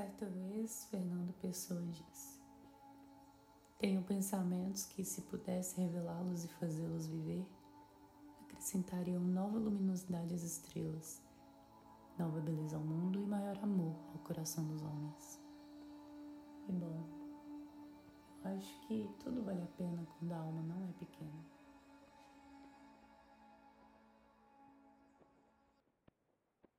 Certa vez, Fernando Pessoa disse: Tenho pensamentos que, se pudesse revelá-los e fazê-los viver, acrescentariam nova luminosidade às estrelas, nova beleza ao mundo e maior amor ao coração dos homens. E bom, eu acho que tudo vale a pena quando a alma não é pequena.